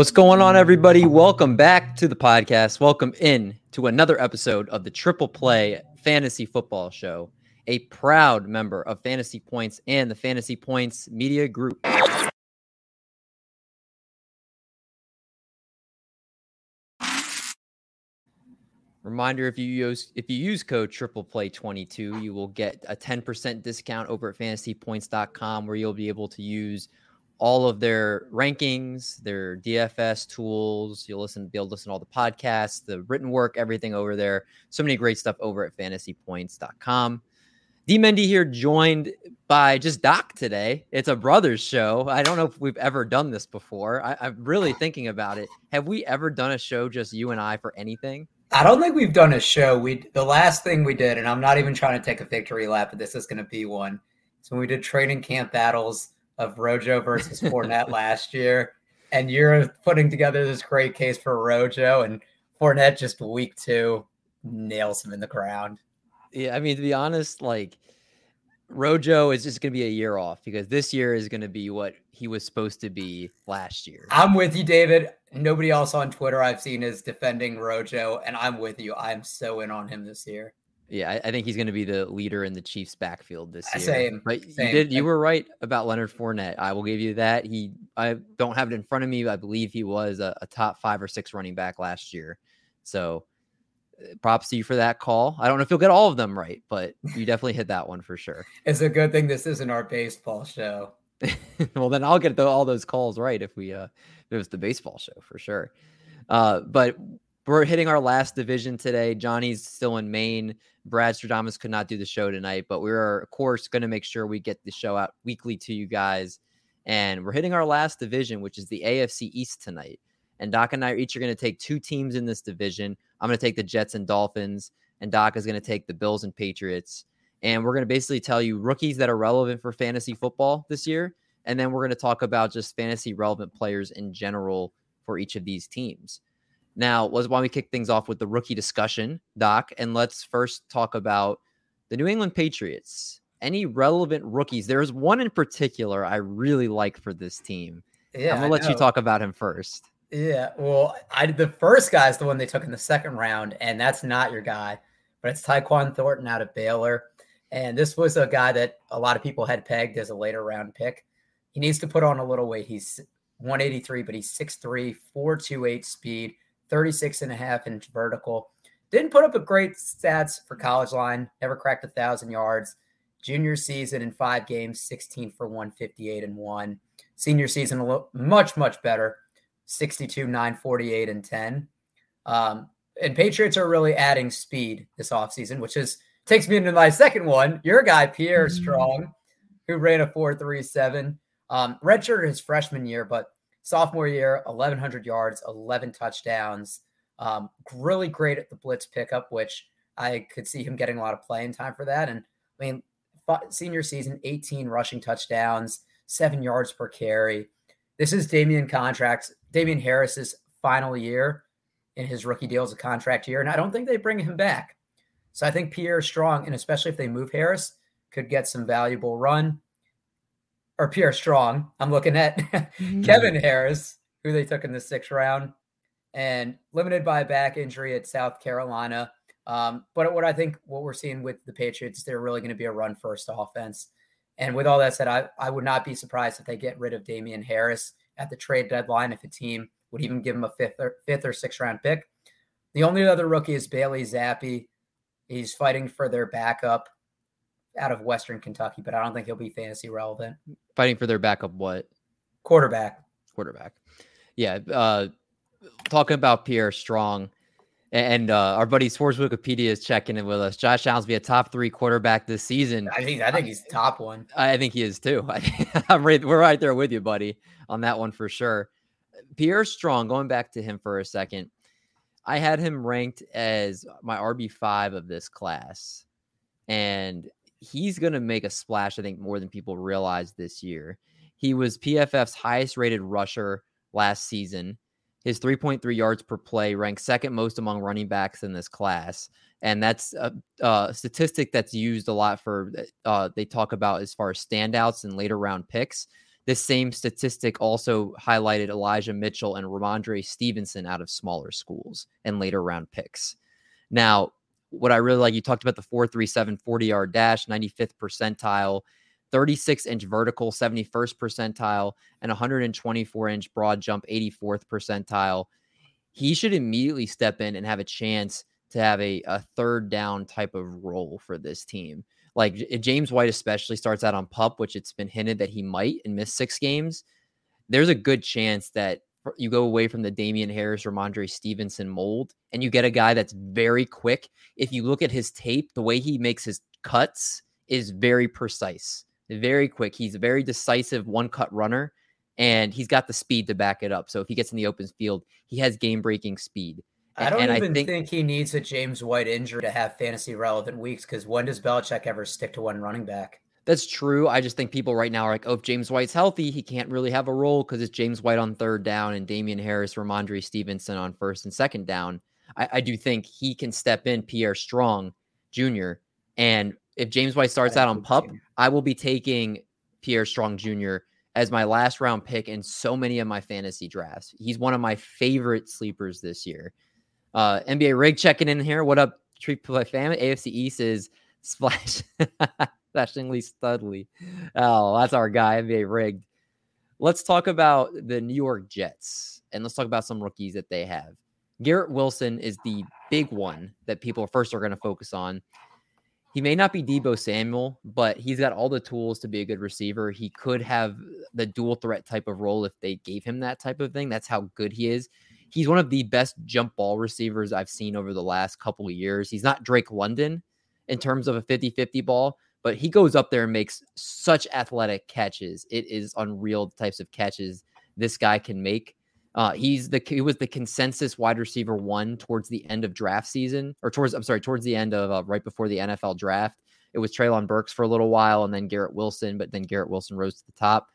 What's going on, everybody? Welcome back to the podcast. Welcome in to another episode of the Triple Play Fantasy Football Show, a proud member of Fantasy Points and the Fantasy Points Media Group. Reminder: If you use if you use code Triple Play twenty two, you will get a ten percent discount over at FantasyPoints.com, where you'll be able to use all of their rankings, their DFS tools. You'll listen, be able to listen to all the podcasts, the written work, everything over there. So many great stuff over at fantasypoints.com. D Mendy here, joined by just Doc today. It's a brothers show. I don't know if we've ever done this before. I, I'm really thinking about it. Have we ever done a show just you and I for anything? I don't think we've done a show. We the last thing we did, and I'm not even trying to take a victory lap, but this is going to be one. So we did training camp battles of Rojo versus Fournette last year, and you're putting together this great case for Rojo, and Fournette just week two nails him in the ground. Yeah, I mean to be honest, like Rojo is just going to be a year off because this year is going to be what he was supposed to be last year. I'm with you, David. Nobody else on Twitter I've seen is defending Rojo, and I'm with you. I'm so in on him this year. Yeah, I, I think he's going to be the leader in the Chiefs' backfield this year. Same, but same. you did you were right about Leonard Fournette. I will give you that. He I don't have it in front of me. But I believe he was a, a top five or six running back last year. So uh, props to you for that call. I don't know if you'll get all of them right, but you definitely hit that one for sure. It's a good thing this isn't our baseball show. well, then I'll get the, all those calls right if we uh if it was the baseball show for sure. Uh, but we're hitting our last division today. Johnny's still in Maine. Brad Stradamus could not do the show tonight, but we are of course going to make sure we get the show out weekly to you guys. And we're hitting our last division, which is the AFC East tonight. And Doc and I are each are going to take two teams in this division. I'm going to take the Jets and Dolphins, and Doc is going to take the Bills and Patriots. And we're going to basically tell you rookies that are relevant for fantasy football this year. And then we're going to talk about just fantasy relevant players in general for each of these teams. Now, was why we kick things off with the rookie discussion, Doc. And let's first talk about the New England Patriots. Any relevant rookies? There's one in particular I really like for this team. Yeah, I'm gonna let you talk about him first. Yeah, well, I the first guy is the one they took in the second round, and that's not your guy, but it's Tyquan Thornton out of Baylor. And this was a guy that a lot of people had pegged as a later round pick. He needs to put on a little weight. He's 183, but he's 6'3, 428 speed, 36 and a half inch vertical. Didn't put up a great stats for college line, never cracked a thousand yards. Junior season in five games, 16 for 158 and one. Senior season, a little, much, much better, 62, 948 and 10. Um, and Patriots are really adding speed this offseason, which is takes me into my second one. Your guy, Pierre Strong, who ran a 437. Um, redshirt his freshman year, but sophomore year, 1,100 yards, 11 touchdowns. Um, really great at the blitz pickup, which I could see him getting a lot of playing time for that. And I mean, senior season, 18 rushing touchdowns, seven yards per carry. This is Damien contracts, Damien Harris's final year in his rookie deal as a contract year. And I don't think they bring him back. So I think Pierre Strong, and especially if they move Harris, could get some valuable run. Or Pierre Strong. I'm looking at mm-hmm. Kevin Harris, who they took in the sixth round, and limited by a back injury at South Carolina. Um, but what I think what we're seeing with the Patriots, they're really going to be a run first offense. And with all that said, I, I would not be surprised if they get rid of Damien Harris at the trade deadline if a team would even give him a fifth or fifth or sixth round pick. The only other rookie is Bailey Zappe. He's fighting for their backup out of Western Kentucky, but I don't think he'll be fantasy relevant. Fighting for their backup what? Quarterback. Quarterback. Yeah. Uh talking about Pierre Strong and uh, our buddy Sports Wikipedia is checking in with us. Josh Allen's be a top three quarterback this season. I think I think he's top one. I think he is too. I'm right. We're right there with you, buddy, on that one for sure. Pierre Strong. Going back to him for a second, I had him ranked as my RB5 of this class. And he's going to make a splash, I think, more than people realize this year. He was PFF's highest rated rusher last season. His 3.3 yards per play ranked second most among running backs in this class. And that's a, a statistic that's used a lot for, uh, they talk about as far as standouts and later round picks. This same statistic also highlighted Elijah Mitchell and Rhamondre Stevenson out of smaller schools and later round picks. Now, what I really like, you talked about the 437 40 yard dash, 95th percentile, 36 inch vertical, 71st percentile, and 124 inch broad jump, 84th percentile. He should immediately step in and have a chance to have a, a third down type of role for this team. Like James White especially starts out on pup, which it's been hinted that he might and miss six games, there's a good chance that you go away from the Damien Harris or Mondre Stevenson mold and you get a guy that's very quick. If you look at his tape, the way he makes his cuts is very precise, very quick. He's a very decisive one cut runner and he's got the speed to back it up. So if he gets in the open field, he has game breaking speed. I don't and even I think, think, he needs a James White injury to have fantasy relevant weeks because when does Belichick ever stick to one running back? That's true. I just think people right now are like, oh, if James White's healthy, he can't really have a role because it's James White on third down and Damien Harris, Rhamondre Stevenson on first and second down. I, I, do think he can step in Pierre Strong Jr. And if James White starts out on pup, I will be taking Pierre Strong Jr. as my last round pick in so many of my fantasy drafts. He's one of my favorite sleepers this year. Uh, NBA Rig checking in here. What up, Treat Play Fam? AFC East is splash, splashingly studly. Oh, that's our guy, NBA Rigged. Let's talk about the New York Jets and let's talk about some rookies that they have. Garrett Wilson is the big one that people first are going to focus on. He may not be Deebo Samuel, but he's got all the tools to be a good receiver. He could have the dual threat type of role if they gave him that type of thing. That's how good he is he's one of the best jump ball receivers I've seen over the last couple of years. He's not Drake London in terms of a 50 50 ball, but he goes up there and makes such athletic catches. It is unreal the types of catches this guy can make. Uh, he's the he was the consensus wide receiver one towards the end of draft season, or towards I'm sorry, towards the end of uh, right before the NFL draft. It was Treylon Burks for a little while, and then Garrett Wilson, but then Garrett Wilson rose to the top.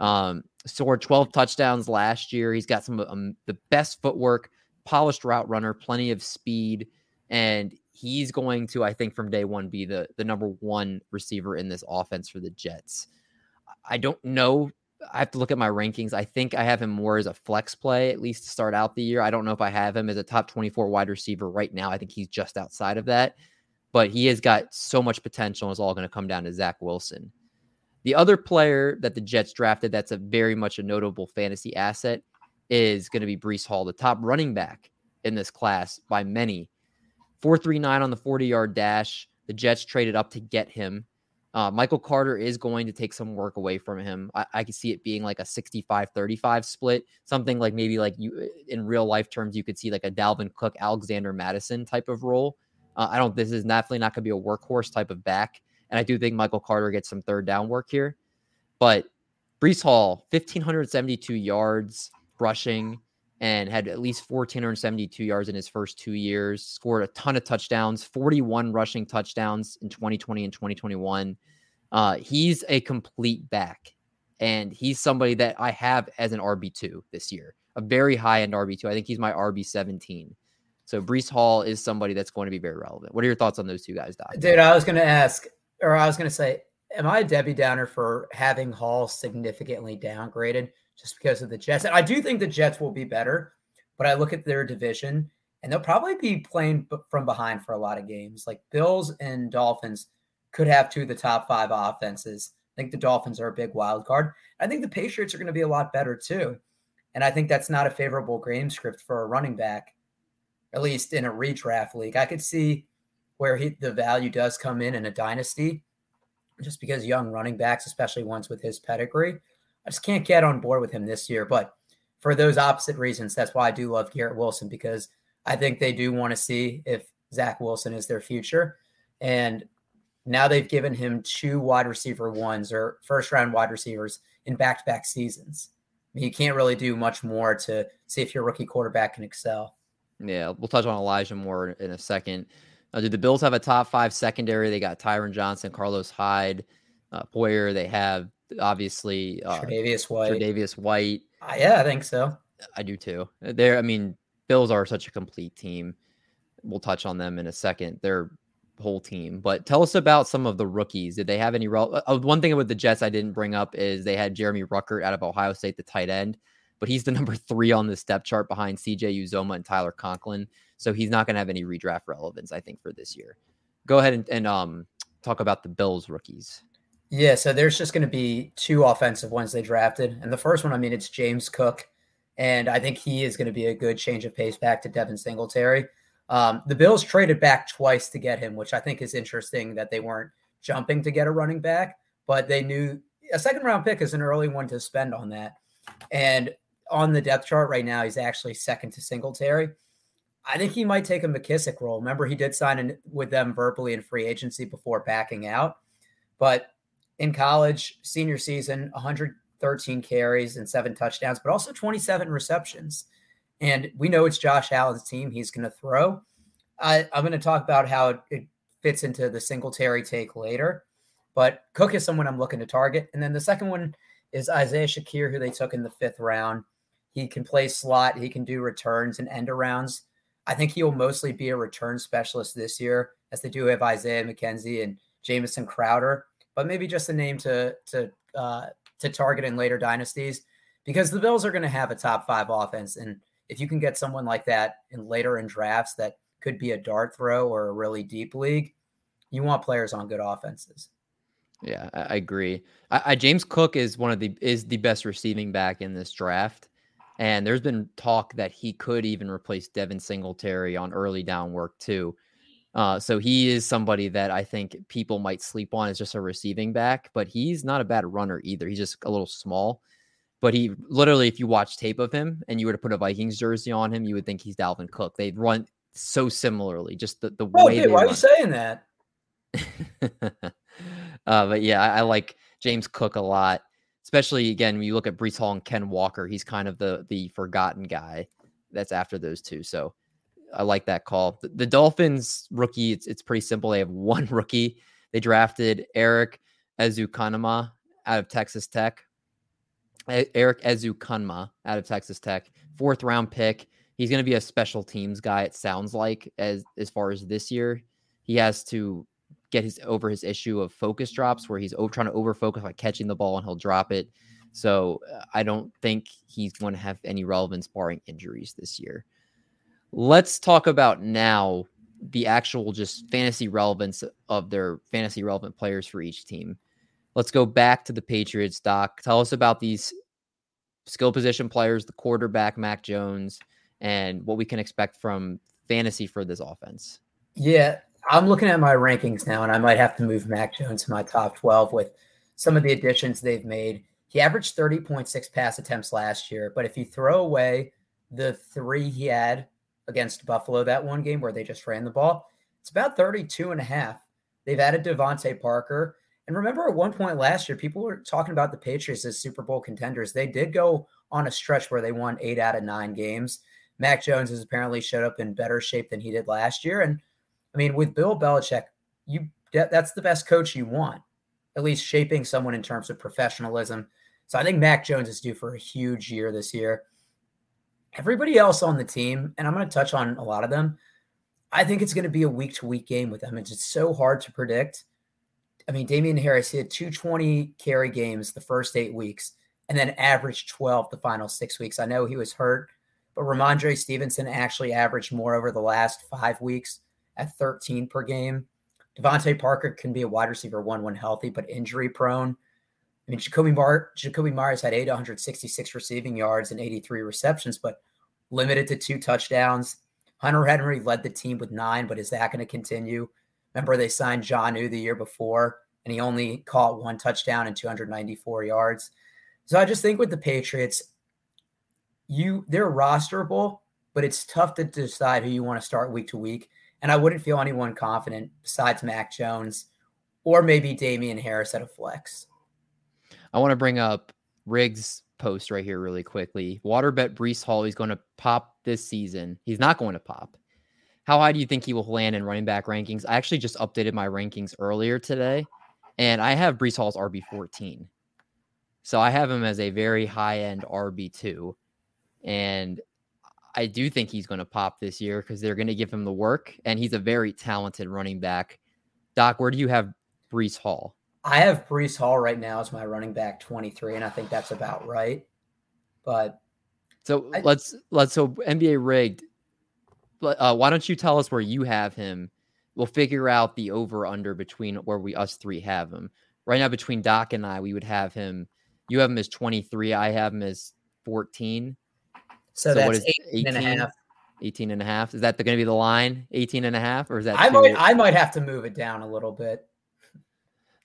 Um, scored 12 touchdowns last year. He's got some of um, the best footwork, polished route runner, plenty of speed, and he's going to, I think, from day one, be the the number one receiver in this offense for the Jets. I don't know. I have to look at my rankings. I think I have him more as a flex play, at least to start out the year. I don't know if I have him as a top 24 wide receiver right now. I think he's just outside of that, but he has got so much potential. And It's all going to come down to Zach Wilson. The other player that the Jets drafted that's a very much a notable fantasy asset is going to be Breece Hall, the top running back in this class by many. 439 on the 40 yard dash. The Jets traded up to get him. Uh, Michael Carter is going to take some work away from him. I, I can see it being like a 65 35 split, something like maybe like you in real life terms, you could see like a Dalvin Cook, Alexander Mattison type of role. Uh, I don't, this is definitely not going to be a workhorse type of back. And I do think Michael Carter gets some third down work here. But Breece Hall, 1,572 yards rushing and had at least 1,472 yards in his first two years, scored a ton of touchdowns, 41 rushing touchdowns in 2020 and 2021. Uh, he's a complete back. And he's somebody that I have as an RB2 this year, a very high end RB2. I think he's my RB17. So Breece Hall is somebody that's going to be very relevant. What are your thoughts on those two guys, Doc? Dude, I was going to ask or I was going to say, am I a Debbie Downer for having Hall significantly downgraded just because of the Jets? And I do think the Jets will be better, but I look at their division and they'll probably be playing from behind for a lot of games. Like Bills and Dolphins could have two of the top five offenses. I think the Dolphins are a big wild card. I think the Patriots are going to be a lot better too. And I think that's not a favorable game script for a running back, at least in a redraft league. I could see where he, the value does come in in a dynasty, just because young running backs, especially ones with his pedigree, I just can't get on board with him this year. But for those opposite reasons, that's why I do love Garrett Wilson because I think they do want to see if Zach Wilson is their future. And now they've given him two wide receiver ones or first round wide receivers in back to back seasons. I mean, you can't really do much more to see if your rookie quarterback can excel. Yeah, we'll touch on Elijah more in a second. Uh, do the Bills have a top five secondary? They got Taron Johnson, Carlos Hyde, uh, Poyer. They have obviously uh, Tre'Davious White. Tre'Davious White. Uh, yeah, I think so. I do too. They're, I mean, Bills are such a complete team. We'll touch on them in a second. They're whole team. But tell us about some of the rookies. Did they have any? Rel- uh, one thing with the Jets I didn't bring up is they had Jeremy Ruckert out of Ohio State, the tight end, but he's the number three on the step chart behind CJ Uzomah and Tyler Conklin. So he's not going to have any redraft relevance, I think, for this year. Go ahead and, and um, talk about the Bills rookies. Yeah, so there's just going to be two offensive ones they drafted. And the first one, I mean, it's James Cook. And I think he is going to be a good change of pace back to Devin Singletary. Um, the Bills traded back twice to get him, which I think is interesting that they weren't jumping to get a running back, but they knew a second round pick is an early one to spend on that. And on the depth chart right now, he's actually second to Singletary. I think he might take a McKissic role. Remember, he did sign in with them verbally in free agency before backing out. But in college, senior season, 113 carries and seven touchdowns, but also 27 receptions. And we know it's Josh Allen's team. He's going to throw. I, am going to talk about how it, it fits into the Singletary take later. But Cook is someone I'm looking to target. And then the second one is Isaiah Shakir, who they took in the fifth round. He can play slot, he can do returns and end arounds. I think he will mostly be a return specialist this year, as they do have Isaiah McKenzie and Jamison Crowder but maybe just a name to to uh, to target in later dynasties because the Bills are going to have a top five offense, and if you can get someone like that in later in drafts that could be a dart throw or a really deep league, you want players on good offenses. Yeah, I, agree. I, I, James Cook is one of the is the best receiving back in this draft, and there's been talk that he could even replace Devin Singletary on early down work too. Uh, so he is somebody that I think people might sleep on as just a receiving back, but he's not a bad runner either. He's just a little small. But he literally, if you watch tape of him and you were to put a Vikings jersey on him, you would think he's Dalvin Cook. They run so similarly, just the, the oh, way. Dude, why run. are you saying that? uh, but yeah, I, I, like James Cook a lot, especially again when you look at Breece Hall and Ken Walker. He's kind of the the forgotten guy that's after those two. So I like that call. The, the Dolphins rookie, it's it's pretty simple. They have one rookie. They drafted Erik Ezukanma out of Texas Tech. Erik Ezukanma out of Texas Tech, fourth round pick. He's going to be a special teams guy. It sounds like as as far as this year, he has to get his over his issue of focus drops, where he's over, trying to over focus on catching the ball and he'll drop it. So uh, I don't think he's going to have any relevance barring injuries this year. Let's talk about now the actual just fantasy relevance of their fantasy relevant players for each team. Let's go back to the Patriots, Doc. Tell us about these skill position players, the quarterback, Mac Jones, and what we can expect from fantasy for this offense. Yeah, I'm looking at my rankings now, and I might have to move Mac Jones to my top 12 with some of the additions they've made. He averaged 30.6 pass attempts last year, but if you throw away the three he had against Buffalo that one game where they just ran the ball. It's about 32 and a half. They've added DeVante Parker. And remember at one point last year, people were talking about the Patriots as Super Bowl contenders. They did go on a stretch where they won eight out of nine games. Mac Jones has apparently showed up in better shape than he did last year. And I mean, with Bill Belichick, you that's the best coach you want, at least shaping someone in terms of professionalism. So I think Mac Jones is due for a huge year this year. Everybody else on the team, and I'm going to touch on a lot of them, I think it's going to be a week to week game with them. It's just so hard to predict. I mean, Damien Harris hit 220 carry games the first eight weeks and then averaged 12 the final six weeks. I know he was hurt, but Rhamondre Stevenson actually averaged more over the last five weeks at 13 per game. DeVante Parker can be a wide receiver one when healthy, but injury prone. I mean, Jacoby, Mar- Jakobi Meyers had 866 receiving yards and 83 receptions, but limited to two touchdowns. Hunter Henry led the team with nine, but is that going to continue? Remember, they signed Jonnu the year before, and he only caught one touchdown and 294 yards. So I just think with the Patriots, you they're rosterable, but it's tough to decide who you want to start week to week. And I wouldn't feel anyone confident besides Mac Jones or maybe Damien Harris at a flex. I want to bring up Riggs post right here really quickly. Waterbet Breece Hall, he's going to pop this season. He's not going to pop. How high do you think he will land in running back rankings? I actually just updated my rankings earlier today, and I have Breece Hall's RB 14. So I have him as a very high end RB2. And I do think he's going to pop this year because they're going to give him the work. And he's a very talented running back Doc, where do you have Breece Hall? I have Breece Hall right now as my running back 23, and I think that's about right. But so I, let's let's so NBA rigged. Uh, why don't you tell us where you have him? We'll figure out the over under between where we us three have him. Right now, between Doc and I, we would have him. You have him as 23. I have him as 14. So, so that's what is 18 and a half. 18 and a half. Is that going to be the line? 18 and a half? Or is that I might I might have to move it down a little bit.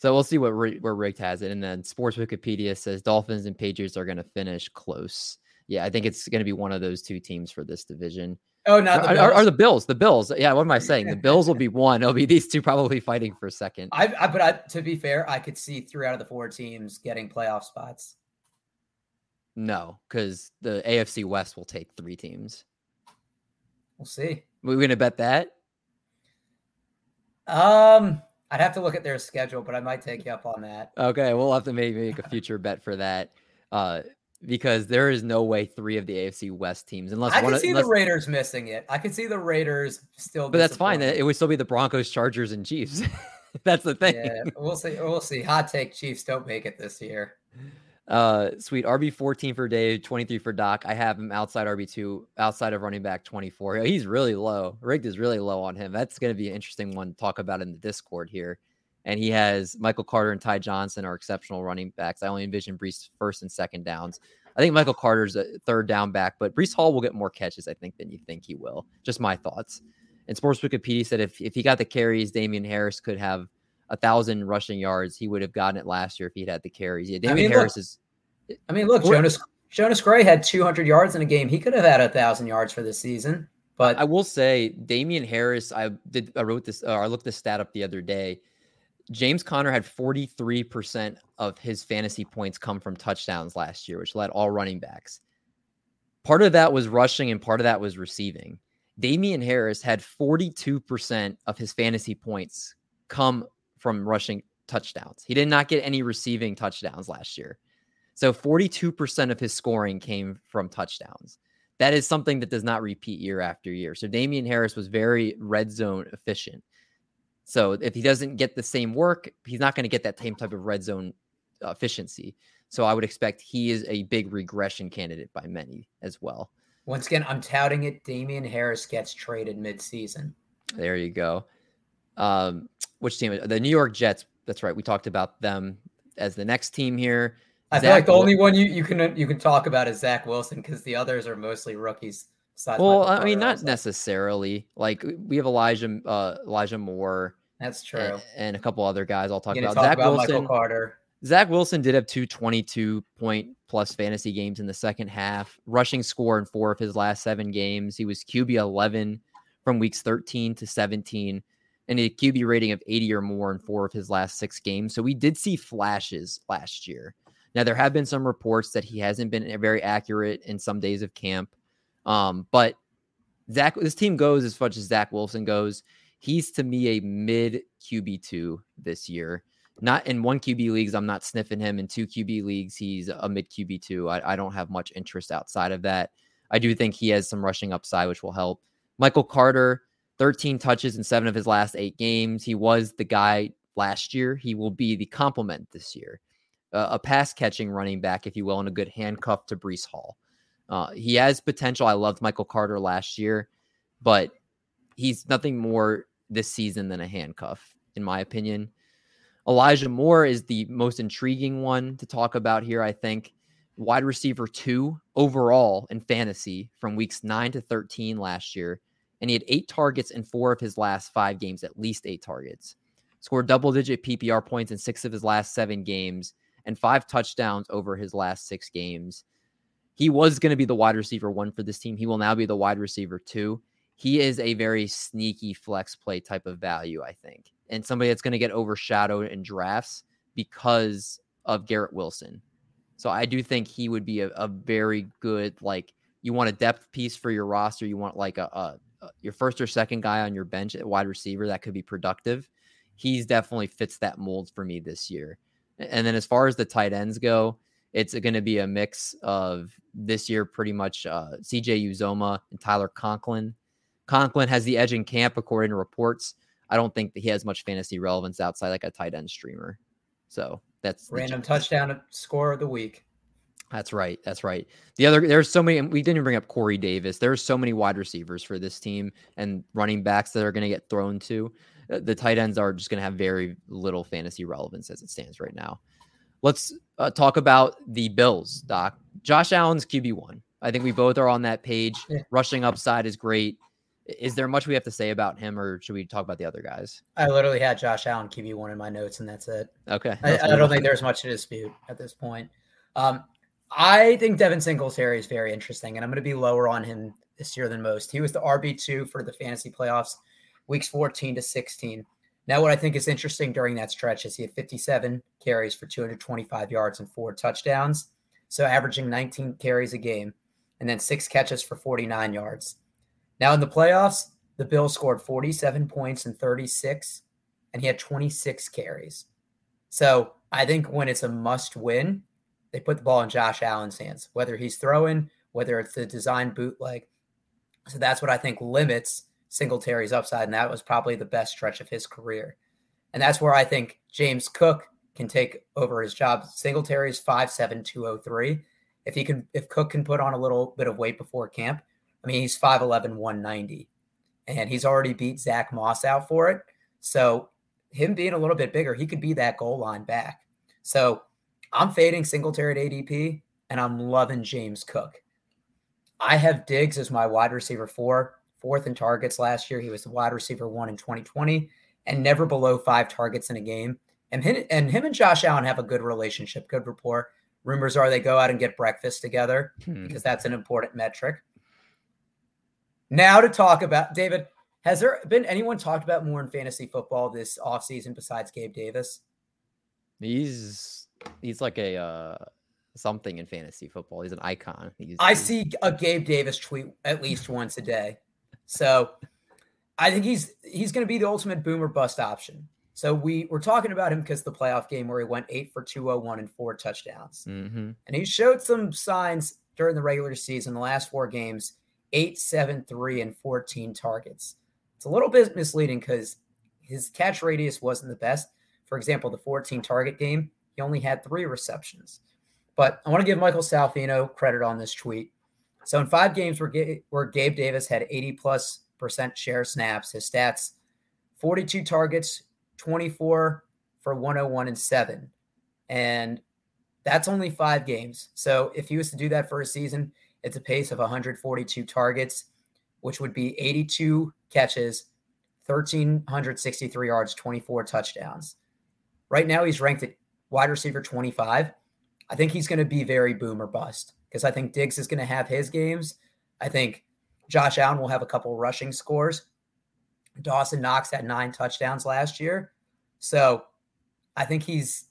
So we'll see what where Rigged has it. And then Sports Wikipedia says Dolphins and Patriots are going to finish close. Yeah, I think it's going to be one of those two teams for this division. Oh, not the are, are, the Bills. The Bills. Yeah, what am I saying? The Bills will be one. It'll be these two probably fighting for second. I, I but I, to be fair, I could see three out of the four teams getting playoff spots. No, because the AFC West will take three teams. We'll see. We're gonna bet that. Um, I'd have to look at their schedule, but I might take you up on that. Okay, we'll have to maybe make a future bet for that. Uh, because there is no way three of the AFC West teams, unless I can one, see unless, the Raiders missing it. I can see the Raiders still, but that's fine. It would still be the Broncos, Chargers, and Chiefs. that's the thing. Yeah, we'll see. We'll see. Hot take: Chiefs don't make it this year. Uh, sweet RB 14 for Dave, 23 for Doc. I have him outside RB two, outside of running back 24. He's really low. Rigged is really low on him. That's going to be an interesting one to talk about in the Discord here. And he has Michael Carter and Ty Johnson are exceptional running backs. I only envision Breece first and second downs. I think Michael Carter's a third down back, but Breece Hall will get more catches, I think, than you think he will. Just my thoughts. And Sports Wikipedia said if, if he got the carries, Damien Harris could have a thousand rushing yards. He would have gotten it last year if he'd had the carries. Yeah, Damien I mean, Harris look, is. I mean, look, Jonas Jonas Gray had 200 yards in a game. He could have had a thousand yards for this season. But I will say, Damien Harris. I did. I wrote this. Uh, I looked this stat up the other day. James Conner had 43% of his fantasy points come from touchdowns last year, which led all running backs. Part of that was rushing and part of that was receiving. Damien Harris had 42% of his fantasy points come from rushing touchdowns. He did not get any receiving touchdowns last year. So 42% of his scoring came from touchdowns. That is something that does not repeat year after year. So Damien Harris was very red zone efficient. So if he doesn't get the same work, he's not going to get that same type of red zone efficiency. So I would expect he is a big regression candidate by many as well. Once again, I'm touting it. Damien Harris gets traded midseason. There you go. Um, which team? The New York Jets. That's right. We talked about them as the next team here. I Zach feel like the only one you, you can you can talk about is Zach Wilson because the others are mostly rookies. Well, I mean, not also. necessarily. Like we have Elijah uh, Elijah Moore. That's true. And, and, a couple other guys I'll talk about. Talk Zach about Wilson. Michael Carter. Zach Wilson did have two 22 point plus fantasy games in the second half, rushing score in four of his last seven games. He was QB 11 from weeks 13 to 17 and a QB rating of 80 or more in four of his last six games. So we did see flashes last year. Now, there have been some reports that he hasn't been very accurate in some days of camp. Um, but Zach, this team goes as much as Zach Wilson goes. He's to me a mid QB2 this year. Not in one QB leagues, I'm not sniffing him. In two QB leagues, he's a mid QB2. I, I don't have much interest outside of that. I do think he has some rushing upside, which will help. Michael Carter, 13 touches in seven of his last eight games. He was the guy last year. He will be the complement this year. Uh, a pass catching running back, if you will, and a good handcuff to Breece Hall. Uh, he has potential. I loved Michael Carter last year, but he's nothing more this season than a handcuff, in my opinion. Elijah Moore is the most intriguing one to talk about here, I think. Wide receiver two overall in fantasy from weeks nine to 13 last year. And he had eight targets in four of his last five games, at least eight targets. Scored double digit PPR points in six of his last seven games and five touchdowns over his last six games. He was going to be the wide receiver one for this team. He will now be the wide receiver two. He is a very sneaky flex play type of value, I think, and somebody that's going to get overshadowed in drafts because of Garrett Wilson. So I do think he would be a, a very good, like, you want a depth piece for your roster. You want like a, a, your first or second guy on your bench at wide receiver that could be productive. He's definitely fits that mold for me this year. And then as far as the tight ends go, it's going to be a mix of this year, pretty much uh, CJ Uzomah and Tyler Conklin. Conklin has the edge in camp, according to reports. I don't think that he has much fantasy relevance outside like a tight end streamer. So that's random touchdown score of the week. That's right. That's right. The other there's so many. We didn't bring up Corey Davis. There's so many wide receivers for this team and running backs that are going to get thrown to. Uh, the tight ends are just going to have very little fantasy relevance as it stands right now. Let's uh, talk about the Bills, Doc. Josh Allen's QB one. I think we both are on that page. Yeah. Rushing upside is great. Is there much we have to say about him, or should we talk about the other guys? I literally had Josh Allen QB one in my notes, and that's it. Okay, I, I don't think there's much to dispute at this point. Um, I think Devin Singletary is very interesting, and I'm going to be lower on him this year than most. He was the RB2 for the fantasy playoffs, weeks 14 to 16. Now, what I think is interesting during that stretch is he had 57 carries for 225 yards and four touchdowns, so averaging 19 carries a game, and then six catches for 49 yards. Now, in the playoffs, the Bills scored 47 points and 36, and he had 26 carries. So I think when it's a must win, they put the ball in Josh Allen's hands, whether he's throwing, whether it's the design bootleg. So that's what I think limits Singletary's upside. And that was probably the best stretch of his career. And that's where I think James Cook can take over his job. Singletary's 5'7, 203. If he can, if Cook can put on a little bit of weight before camp, I mean, he's 5'11, 190. And he's already beat Zach Moss out for it. So him being a little bit bigger, he could be that goal line back. So I'm fading Singletary at ADP, and I'm loving James Cook. I have Diggs as my wide receiver four, fourth in targets last year. He was the wide receiver one in 2020, and never below five targets in a game. And him, and him and Josh Allen have a good relationship, good rapport. Rumors are they go out and get breakfast together hmm. because that's an important metric. Now to talk about David, has there been anyone talked about more in fantasy football this offseason besides Gabe Davis? He's he's like a uh, something in fantasy football. He's an icon. He's, I see a Gabe Davis tweet at least once a day. So I think he's he's going to be the ultimate boomer bust option. So we we're talking about him because the playoff game where he went eight for 201 and four touchdowns. Mm-hmm. And he showed some signs during the regular season, the last four games, eight, seven, three, and 14 targets. It's a little bit misleading because his catch radius wasn't the best. For example, the 14 target game, he only had three receptions. But I want to give Michael Salfino credit on this tweet. So in five games where, where Gabe Davis had 80 plus percent share snaps, his stats 42 targets, 24 for 101 and seven. And that's only five games. So if he was to do that for a season, it's a pace of 142 targets, which would be 82 catches, 1,363 yards, 24 touchdowns. Right now, he's ranked at wide receiver 25. I think he's going to be very boom or bust because I think Diggs is going to have his games. I think Josh Allen will have a couple rushing scores. Dawson Knox had nine touchdowns last year. So I think he's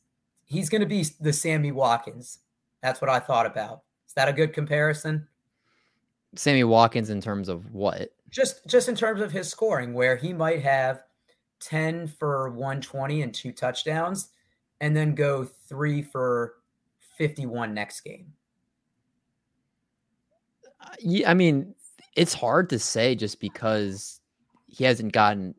he's going to be the Sammy Watkins. That's what I thought about. Is that a good comparison? Sammy Watkins in terms of what? Just just in terms of his scoring where he might have 10 for 120 and two touchdowns and then go three for 51 next game? Yeah, I mean, it's hard to say just because he hasn't gotten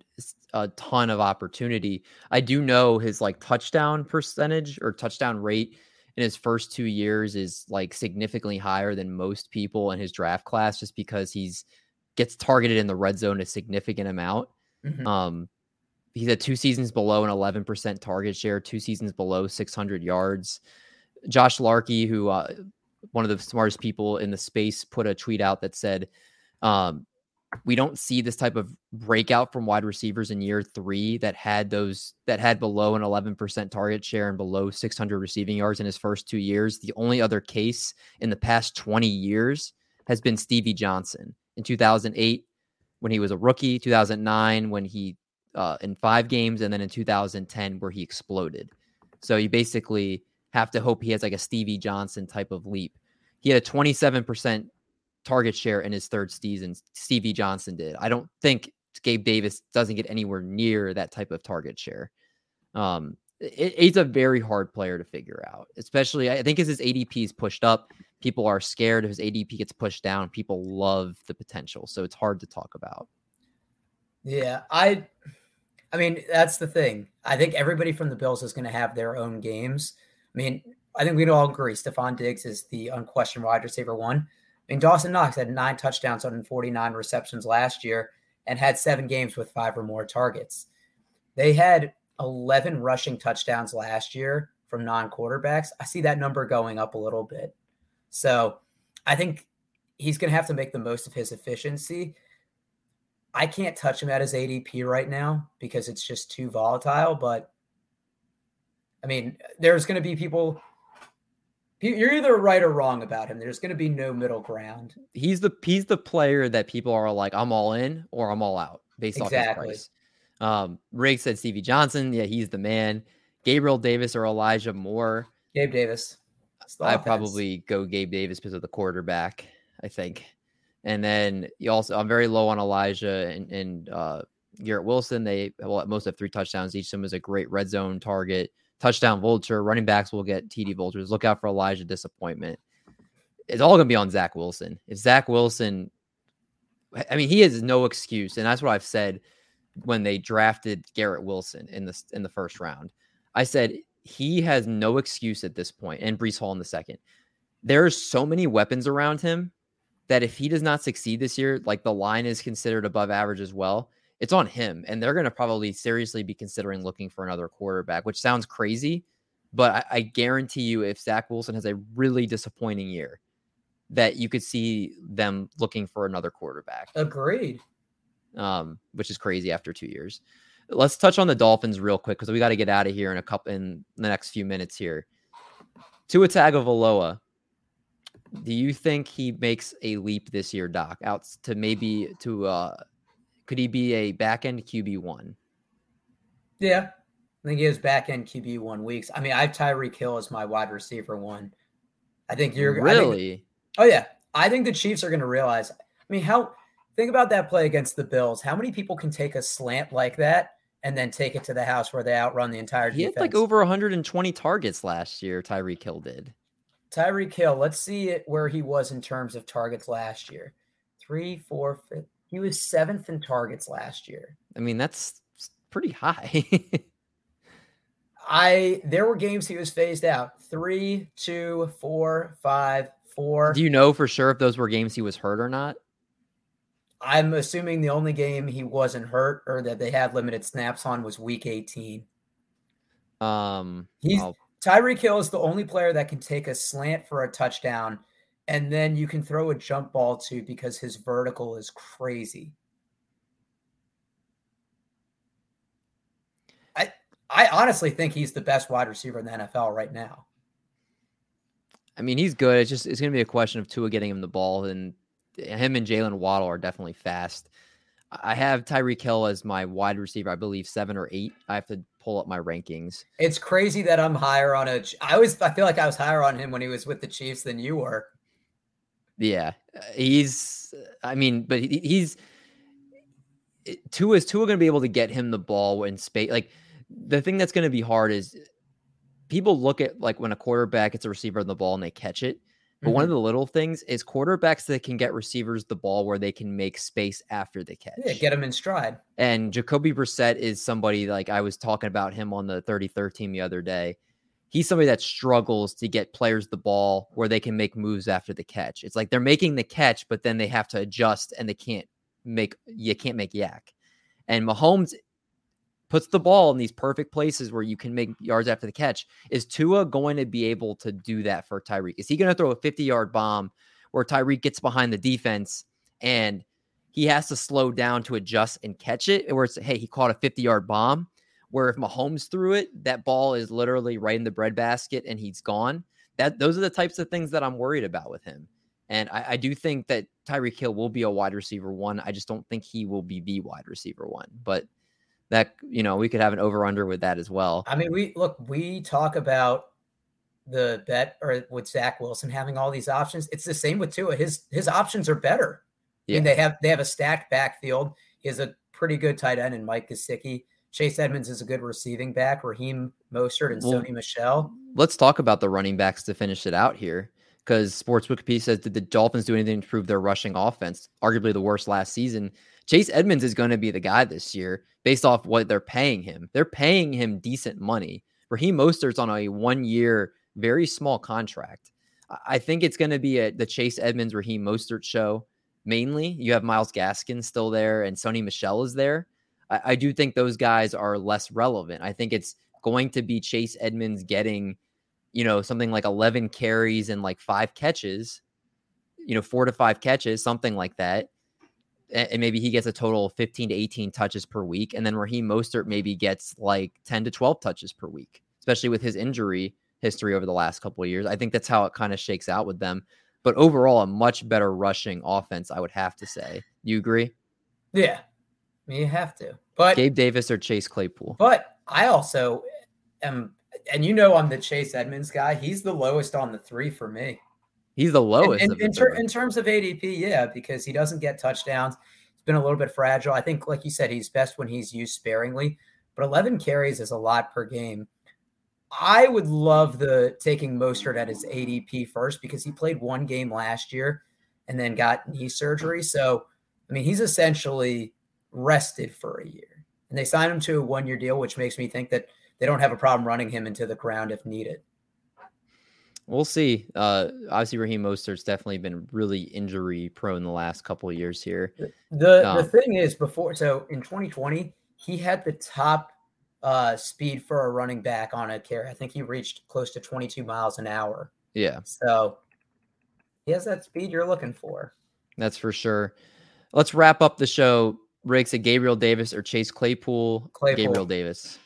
a ton of opportunity. I do know his like touchdown percentage or touchdown rate in his first two years is like significantly higher than most people in his draft class just because he's gets targeted in the red zone a significant amount. Mm-hmm. Um, he's at two seasons below an 11% target share, two seasons below 600 yards. Josh Larkey, who uh, one of the smartest people in the space, put a tweet out that said, um, "We don't see this type of breakout from wide receivers in year three that had those that had below an 11% target share and below 600 receiving yards in his first two years. The only other case in the past 20 years has been Stevie Johnson in 2008." When he was a rookie, 2009, when he uh, in five games, and then in 2010 where he exploded. So you basically have to hope he has like a Stevie Johnson type of leap. He had a 27% target share in his third season. Stevie Johnson did. I don't think Gabe Davis doesn't get anywhere near that type of target share. Um, it, he's a very hard player to figure out, especially I think as his ADP is pushed up, people are scared if his ADP gets pushed down. People love the potential, so it's hard to talk about. Yeah, I I mean, that's the thing. I think everybody from the Bills is going to have their own games. I mean, I think we'd all agree Stefon Diggs is the unquestioned wide receiver one. I mean, Dawson Knox had nine touchdowns on 49 receptions last year and had seven games with five or more targets. They had 11 rushing touchdowns last year from non quarterbacks. I see that number going up a little bit. So I think he's going to have to make the most of his efficiency. I can't touch him at his ADP right now because it's just too volatile. But I mean, there's going to be people. You're either right or wrong about him. There's going to be no middle ground. He's the he's the player that people are like, I'm all in or I'm all out based exactly. off his price. Um, Riggs said Stevie Johnson. Yeah, he's the man. Gabriel Davis or Elijah Moore. Gabe Davis. I probably go Gabe Davis because of the quarterback. I think, and then you also I'm very low on Elijah and, and uh, Garrett Wilson. They well most have three touchdowns. Each of them is a great red zone target. Touchdown vulture. Running backs will get TD vultures. Look out for Elijah disappointment. It's all going to be on Zach Wilson. If Zach Wilson, I mean, he has no excuse, and that's what I've said when they drafted Garrett Wilson in the in the first round. I said he has no excuse at this point, and Breece Hall in the second. There's so many weapons around him that if he does not succeed this year, like the line is considered above average as well, it's on him. And they're going to probably seriously be considering looking for another quarterback, which sounds crazy, but I, I, guarantee you, if Zach Wilson has a really disappointing year, that you could see them looking for another quarterback. Agreed. Um, which is crazy after two years. Let's touch on the Dolphins real quick because we got to get out of here in a couple in the next few minutes here. Tua Tagovailoa, do you think he makes a leap this year, Doc? Out to maybe to uh, could he be a back end QB one? Yeah, I think he has back end QB one weeks. I mean, I have Tyreek Hill as my wide receiver one. I think you're really. Think, oh yeah, I think the Chiefs are going to realize. I mean, how Think about that play against the Bills. How many people can take a slant like that and then take it to the house where they outrun the entire team? he defense? had like over 120 targets last year. Tyreek Hill did. Tyreek Hill. Let's see it where he was in terms of targets last year. Three, four, fifth. He was seventh in targets last year. I mean, that's pretty high. I there were games he was phased out. Three, two, four, five, four. Do you know for sure if those were games he was hurt or not? I'm assuming the only game he wasn't hurt or that they had limited snaps on was week 18. Um, he's I'll... Tyreek Hill is the only player that can take a slant for a touchdown, and then you can throw a jump ball to because his vertical is crazy. I I honestly think he's the best wide receiver in the NFL right now. I mean, he's good. It's just it's going to be a question of Tua getting him the ball and him and Jalen Waddle are definitely fast. I have Tyreek Hill as my wide receiver, I believe seven or eight. I have to pull up my rankings. It's crazy that I'm higher on a. I always I feel like I was higher on him when he was with the Chiefs than you were. Yeah, he's. I mean, but he's. Tua is Tua going to be able to get him the ball in space. Like the thing that's going to be hard is people look at like when a quarterback gets a receiver on the ball and they catch it but mm-hmm. one of the little things is quarterbacks that can get receivers the ball where they can make space after the catch. Yeah, get them in stride. And Jacoby Brissett is somebody like I was talking about him on the 33rd team the other day. He's somebody that struggles to get players the ball where they can make moves after the catch. It's like they're making the catch, but then they have to adjust and they can't make you can't make YAC. And Mahomes puts the ball in these perfect places where you can make yards after the catch. Is Tua going to be able to do that for Tyreek? Is he going to throw a 50 yard bomb where Tyreek gets behind the defense and he has to slow down to adjust and catch it? Where it's, hey, he caught a 50 yard bomb. Where if Mahomes threw it, that ball is literally right in the breadbasket and he's gone. That those are the types of things that I'm worried about with him. And I, I do think that Tyreek Hill will be a wide receiver one. I just don't think he will be the wide receiver one. But that you know we could have an over under with that as well. I mean, we look, we talk about the bet or with Zach Wilson having all these options. It's the same with Tua. His his options are better. Yeah. I mean, they have they have a stacked backfield. He has a pretty good tight end in Mike Gesicki. Chase Edmonds is a good receiving back. Raheem Mostert and well, Sony Michel. Let's talk about the running backs to finish it out here. Because Sports Wikipedia says, did the Dolphins do anything to improve their rushing offense? Arguably the worst last season. Chase Edmonds is going to be the guy this year based off what they're paying him. They're paying him decent money. Raheem Mostert's on a one year, very small contract. I think it's going to be a, the Chase Edmonds Raheem Mostert show mainly. You have Myles Gaskin still there and Sony Michel is there. I, I do think those guys are less relevant. I think it's going to be Chase Edmonds getting, you know, something like 11 carries and like five catches, you know, four to five catches, something like that. And maybe he gets a total of 15 to 18 touches per week. And then Raheem Mostert maybe gets like 10 to 12 touches per week, especially with his injury history over the last couple of years. I think that's how it kind of shakes out with them. But overall, a much better rushing offense, I would have to say. You agree? Yeah, you have to. But Gabe Davis or Chase Claypool. But I also am, and you know, I'm the Chase Edmonds guy. He's the lowest on the three for me. He's the lowest. In, in, in, ter- in, terms of ADP, yeah, because he doesn't get touchdowns. He's been a little bit fragile. I think, like you said, he's best when he's used sparingly, but 11 carries is a lot per game. I would love the taking Mostert at his ADP first because he played one game last year and then got knee surgery. So, I mean, he's essentially rested for a year. And they signed him to a one year deal, which makes me think that they don't have a problem running him into the ground if needed. We'll see. Uh, obviously, Raheem Mostert's definitely been really injury prone the last couple of years here. The um, the thing is, before so in 2020, he had the top uh, speed for a running back on a carry. I think he reached close to 22 miles an hour. Yeah. So he has that speed you're looking for. That's for sure. Let's wrap up the show. Riggs at Gabriel Davis or Chase Claypool. Claypool. Gabriel Davis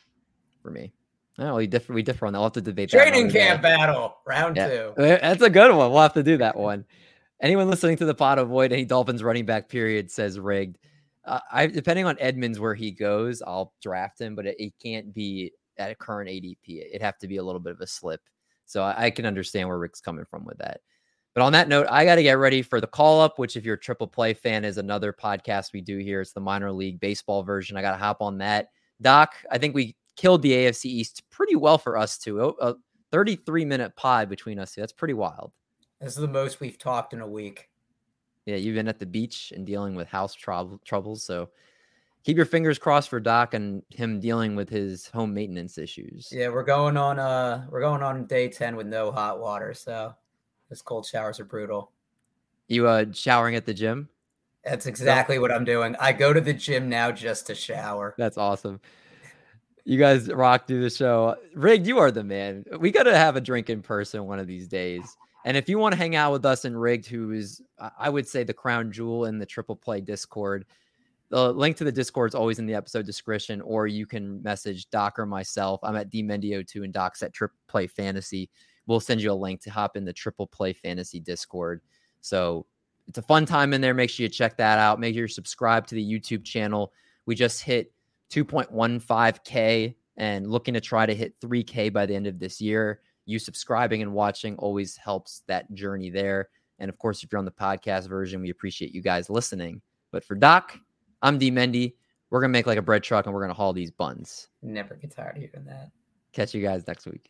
for me. Oh, we differ. We differ on that. We'll have to debate. That. Training camp battle, round yeah. two. That's a good one. We'll have to do that one. Anyone listening to the pot avoid any Dolphins running back period says rigged. Uh, I depending on Edmonds where he goes, I'll draft him, but it, it, can't be at a current ADP. It'd have to be a little bit of a slip. So I, I can understand where Rick's coming from with that. But on that note, I got to get ready for the call up, which, if you're a triple play fan, is another podcast we do here. It's the minor league baseball version. I got to hop on that. Doc, I think we killed the AFC East pretty well for us too. A 33 minute pod between us two. That's pretty wild. This is the most we've talked in a week. Yeah, you've been at the beach and dealing with house trouble, troubles. So keep your fingers crossed for Doc and him dealing with his home maintenance issues. Yeah, we're going on uh we're going on day 10 with no hot water. So those cold showers are brutal. You uh showering at the gym? That's exactly what I'm doing. I go to the gym now just to shower. That's awesome. You guys rock through the show. Rig, you are the man. We got to have a drink in person one of these days. And if you want to hang out with us and Rigged, who is, I would say, the crown jewel in the triple play Discord, the link to the Discord is always in the episode description, or you can message Doc or myself. I'm at DMendio2 and Doc's at Triple Play Fantasy we'll send you a link to hop in the triple play fantasy discord so it's a fun time in there make sure you check that out make sure you subscribe to the youtube channel we just hit 2.15k and looking to try to hit 3k by the end of this year you subscribing and watching always helps that journey there. And of course if you're on the podcast version we appreciate you guys listening. But for doc i'm d mendy. We're gonna make like a bread truck and we're gonna haul these buns. Never get tired of hearing that. Catch you guys next week